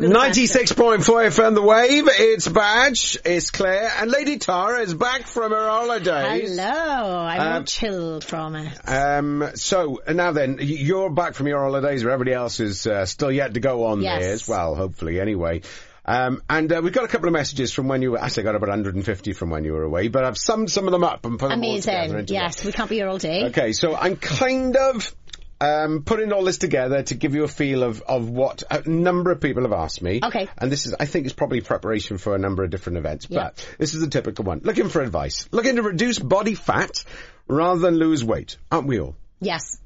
96.4 FM The Wave, it's Badge, it's Claire, and Lady Tara is back from her holidays. Hello, I'm Um, all chilled from it. Um, so, now then, you're back from your holidays where everybody else is uh, still yet to go on Yes. theirs. Well, hopefully, anyway. Um, and uh, we've got a couple of messages from when you were, actually I got about 150 from when you were away, but I've summed some of them up and put them all together Amazing. Yes, we can't be here all day. Okay, so I'm kind of um, putting all this together to give you a feel of, of what a number of people have asked me. Okay. And this is, I think, it's probably preparation for a number of different events. Yeah. But this is a typical one. Looking for advice. Looking to reduce body fat rather than lose weight. Aren't we all? Yes.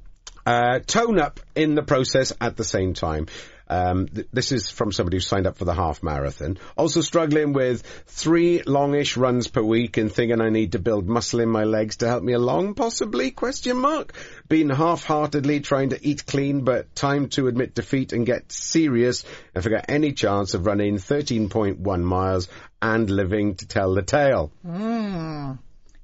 Uh, tone up in the process at the same time. Um, th- this is from somebody who signed up for the half marathon. Also struggling with three longish runs per week and thinking I need to build muscle in my legs to help me along, possibly? Question mark. Been half-heartedly trying to eat clean, but time to admit defeat and get serious I got any chance of running 13.1 miles and living to tell the tale.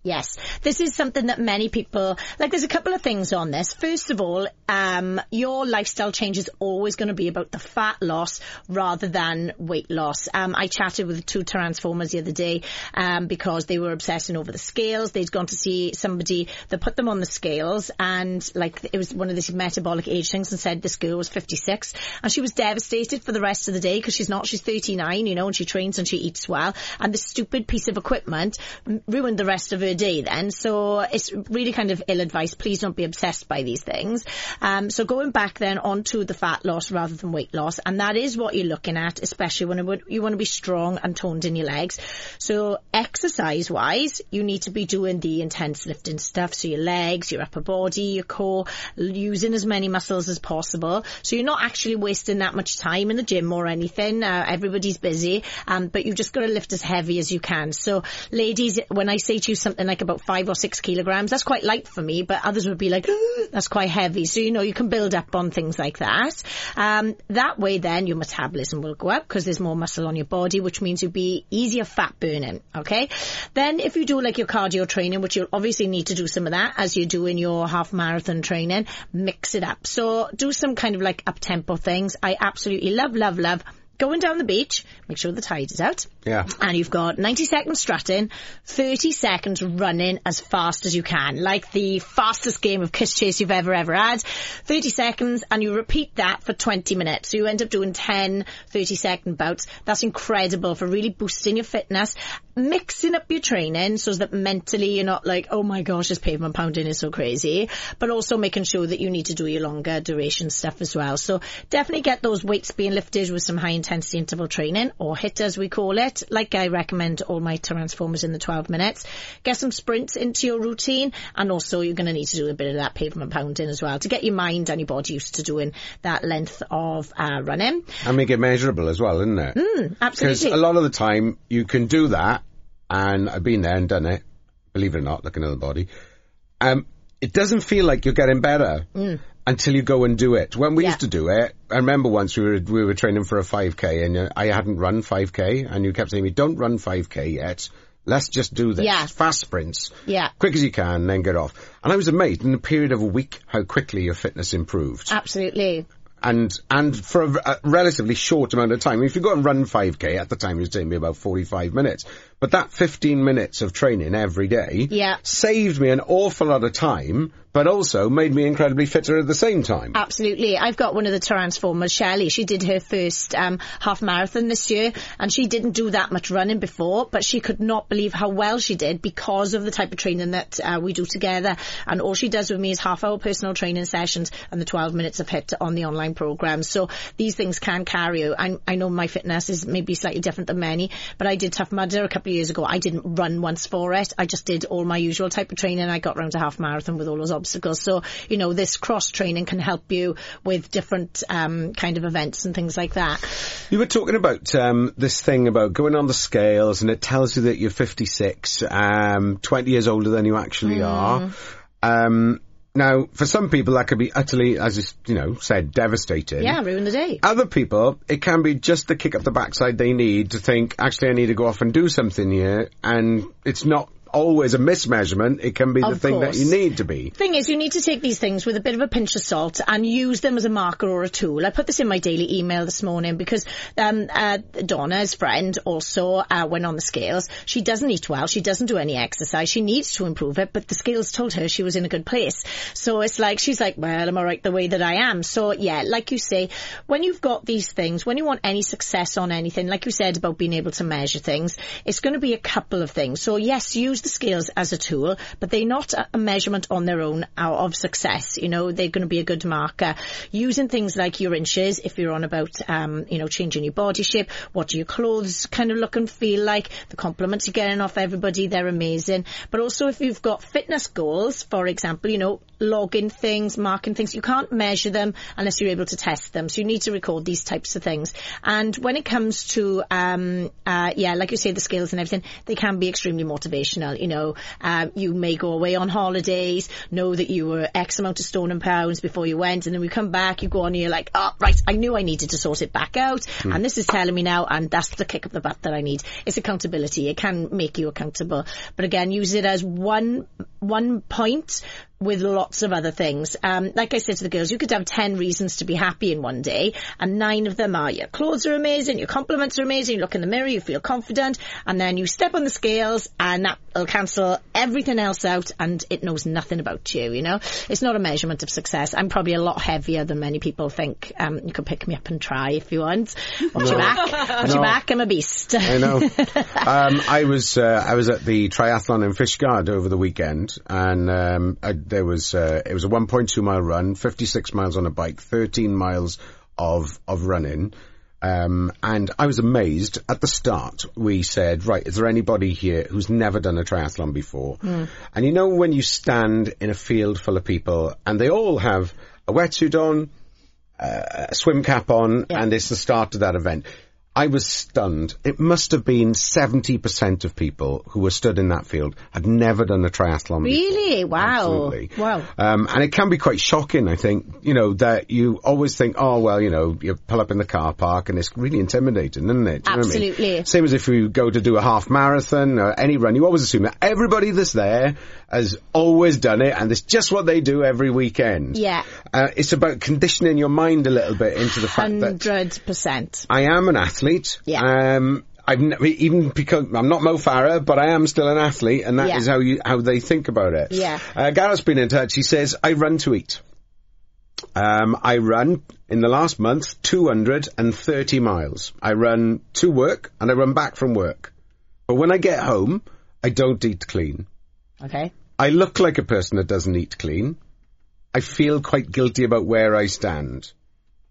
Yes, this is something that many people like. There's a couple of things on this. First of all, um, your lifestyle change is always going to be about the fat loss rather than weight loss. Um, I chatted with two transformers the other day um, because they were obsessing over the scales. They'd gone to see somebody that put them on the scales, and like it was one of these metabolic age things, and said this girl was 56, and she was devastated for the rest of the day because she's not. She's 39, you know, and she trains and she eats well, and this stupid piece of equipment ruined the rest of her day then. So it's really kind of ill advice. Please don't be obsessed by these things. Um, so going back then onto the fat loss rather than weight loss, and that is what you're looking at, especially when you want to be strong and toned in your legs. So exercise wise, you need to be doing the intense lifting stuff. So your legs, your upper body, your core, using as many muscles as possible. So you're not actually wasting that much time in the gym or anything. Uh, everybody's busy, um, but you've just got to lift as heavy as you can. So ladies, when I say to you something like about five or six kilograms, that's quite light for me, but others would be like, that's quite heavy. So, you know, you can build up on things like that. Um, that way then your metabolism will go up because there's more muscle on your body, which means you'll be easier fat burning. Okay. Then if you do like your cardio training, which you'll obviously need to do some of that as you're doing your half marathon training, mix it up. So do some kind of like up tempo things. I absolutely love, love, love going down the beach. Make sure the tide is out. Yeah. And you've got 90 seconds strutting, 30 seconds running as fast as you can, like the fastest game of kiss chase you've ever, ever had. 30 seconds and you repeat that for 20 minutes. So you end up doing 10 30 second bouts. That's incredible for really boosting your fitness, mixing up your training so that mentally you're not like, oh my gosh, this pavement pounding is so crazy, but also making sure that you need to do your longer duration stuff as well. So definitely get those weights being lifted with some high intensity interval training or HIT as we call it. Like I recommend all my transformers in the 12 minutes. Get some sprints into your routine and also you're going to need to do a bit of that pavement pounding as well to get your mind and your body used to doing that length of uh, running. And make it measurable as well, isn't it? Because Mm, Absolutely. a lot of the time you can do that, and I've been there and done it. Believe it or not, looking at the body, um, it doesn't feel like you're getting better until you go and do it. When we. Yeah. used to do it, I remember once we were we were training for a 5k, and uh, I hadn't run 5k, and you kept saying to me, "Don't run 5k yet. Let's just do this Yeah. fast sprints, Yeah. quick as you can, then get off." And I was amazed in a period of a week how quickly your fitness improved Absolutely. and and for a, a relatively short amount of time. If you go and run 5k at the time, it was taking me about 45 minutes. But that 15 minutes of training every day Yeah. saved me an awful lot of time, but also made me incredibly fitter at the same time. Absolutely. I've got one of the Transformers, Shelley. She did her first um, half marathon this year and she didn't do that much running before, but she could not believe how well she did because of the type of training that uh, we do together. And all she does with me is half hour personal training sessions and the 12 minutes of HIT on the online program. So these things can carry you. I, I know my fitness is maybe slightly different than many, but I did Tough Mudder a couple of years ago. I didn't run once for it. I just did all my usual type of training. I got round to half marathon with all those obstacles. So, you know, this cross training can help you with different um, kind of events and things like that. You were talking about um, this thing about going on the scales, and it tells you that you're 56, um, 20 years older than you actually are. Um, now, for some people, that could be utterly, as is, you know, said, devastating. Yeah, ruin the day. Other people, it can be just the kick up the backside they need to think, actually, I need to go off and do something here, and it's not always a mismeasurement. It can be the Of thing that you need to be. Thing is, you need to take these things with a bit of a pinch of salt and use them as a marker or a tool. I put this in my daily email this morning because um, uh, Donna's friend also uh, went on the scales. She doesn't eat well. She doesn't do any exercise. She needs to improve it, but the scales told her she was in a good place. So it's like she's like, well, I'm all right the way that I am. So yeah, like you say, when you've got these things, when you want any success on anything, like you said about being able to measure things, it's going to be a couple of things. So yes, use the scales as a tool, but they're not a, measurement on their own of success. You know, they're going to be a good marker. Using things like your inches, if you're on about, um, you know, changing your body shape, what do your clothes kind of look and feel like, the compliments you're getting off everybody, they're amazing. But also if you've got fitness goals, for example, you know, logging things, marking things, you can't measure them unless you're able to test them. So you need to record these types of things. And when it comes to, um, uh, yeah, like you say, the skills and everything, they can be extremely motivational. You know, um, you may go away on holidays, know that you were X amount of stone and pounds before you went, and then we come back, you go on and you're like, oh, right, I knew I needed to sort it back out, and this is telling me now, and that's the kick up the butt that I need. It's accountability. It can make you accountable. But again, use it as one, one point with lots of other things. Um, like I said to the girls, you could have 10 reasons to be happy in one day, and nine of them are your clothes are amazing, your compliments are amazing, you look in the mirror, you feel confident, and then you step on the scales, and that'll cancel everything else out, and it knows nothing about you, you know? It's not a measurement of success. I'm probably a lot heavier than many people think. Um, you could pick me up and try if you want. Watch your back. Watch No. your back, I'm a beast. I know. um, I was uh, I was at the triathlon in Fishguard over the weekend, and um, I, there was uh, it was a 1.2 mile run, 56 miles on a bike, 13 miles of of running. Um, and I was amazed at the start. We said, right, is there anybody here who's never done a triathlon before? And you know, when you stand in a field full of people and they all have a wetsuit on, uh, a swim cap on, Yeah. and it's the start of that event. I was stunned. It must have been 70% of people who were stood in that field had never done a triathlon before. Really? Wow. Absolutely. Wow. Um, and it can be quite shocking, I think, you know, that you always think, oh, well, you know, you pull up in the car park and it's really intimidating, isn't it? Do you know what I mean? Absolutely. Same as if you go to do a half marathon or any run, you always assume that everybody that's there has always done it and it's just what they do every weekend. Yeah. Uh, it's about conditioning your mind a little bit into the fact that Hundred percent. I am an athlete. Yeah. Um, I've never, even because I'm not Mo Farah, but I am still an athlete, and that is Yeah. how you how they think about it. Yeah. Uh, Gareth's been in touch. He says, "I run to eat. Um, I run in the last month 230 miles. I run to work and I run back from work. But when I get home, I don't eat clean. Okay. I look like a person that doesn't eat clean. I feel quite guilty about where I stand.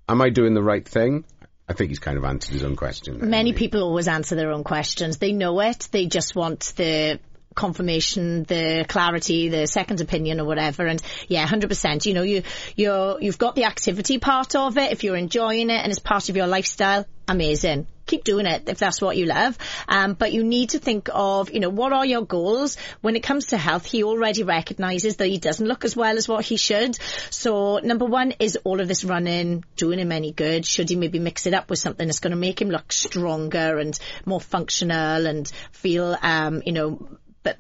Am I doing the right thing? I think he's kind of answered his own question. there, Many people always answer their own questions. They know it. They just want the confirmation, the clarity, the second opinion or whatever. And yeah, 100%. You know, you, you're, you've got the activity part of it. If you're enjoying it and it's part of your lifestyle, amazing. Keep doing it if that's what you love. Um, but you need to think of, you know, what are your goals? When it comes to health, he already recognises that he doesn't look as well as what he should. So number one, is all of this running doing him any good? Should he maybe mix it up with something that's going to make him look stronger and more functional and feel, um, you know,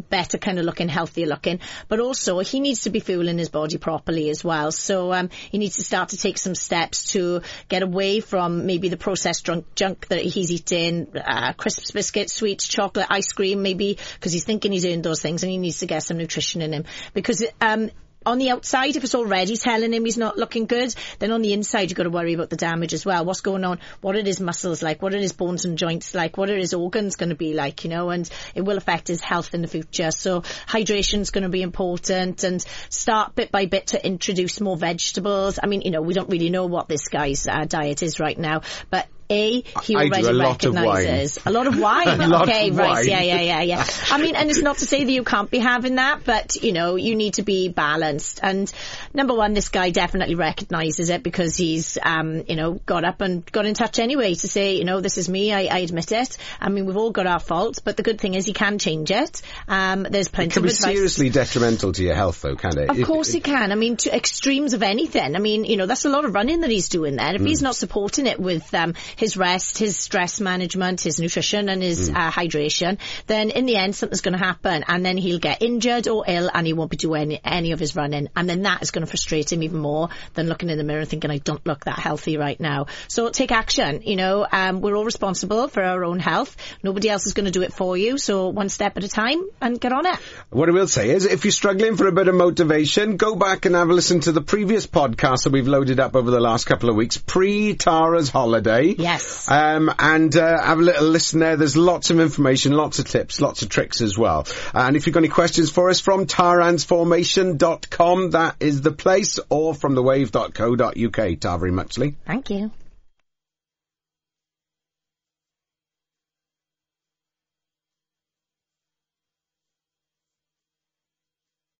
better kind of looking, healthier looking. But also he needs to be fueling his body properly as well. So um, he needs to start to take some steps to get away from maybe the processed drunk junk that he's eating, uh, crisps, biscuits, sweets, chocolate, ice cream, maybe because he's thinking he's earned those things and he needs to get some nutrition in him because. Um, on the outside, if it's already telling him he's not looking good, then on the inside you've got to worry about the damage as well. What's going on? What are his muscles like? What are his bones and joints like? What are his organs going to be like? You know, and it will affect his health in the future. So hydration's going to be important and start bit by bit to introduce more vegetables. I mean, you know, we don't really know what this guy's uh, diet is right now, but a, he I already a lot of wine. recognises a lot of wine. Lot okay, of right, wine. yeah, yeah, yeah, yeah. I mean, and it's not to say that you can't be having that, but you know, you need to be balanced. And number one, this guy definitely recognises it because he's, um, you know, got up and got in touch anyway to say, you know, this is me. I, I admit it. I mean, we've all got our faults, but the good thing is he can change it. Um, there's plenty. It can of be advice. seriously detrimental to your health, though, can it? Of If- course he can. I mean, to extremes of anything. I mean, you know, that's a lot of running that he's doing there. If he's Hmm. not supporting it with, um, his rest, his stress management, his nutrition and his uh, hydration, then in the end something's going to happen and then he'll get injured or ill and he won't be doing any, of his running. And then that is going to frustrate him even more than looking in the mirror and thinking, I don't look that healthy right now. So take action. You know, um, we're all responsible for our own health. Nobody else is going to do it for you. So one step at a time and get on it. What I will say is, if you're struggling for a bit of motivation, go back and have a listen to the previous podcast that we've loaded up over the last couple of weeks, pre-Tara's holiday. Yes. Um, and uh, have a little listen there. There's lots of information, lots of tips, lots of tricks as well. and if you've got any questions for us from taransformation.com, that is the place, or from thewave.co.uk. Ta very muchly. Thank you.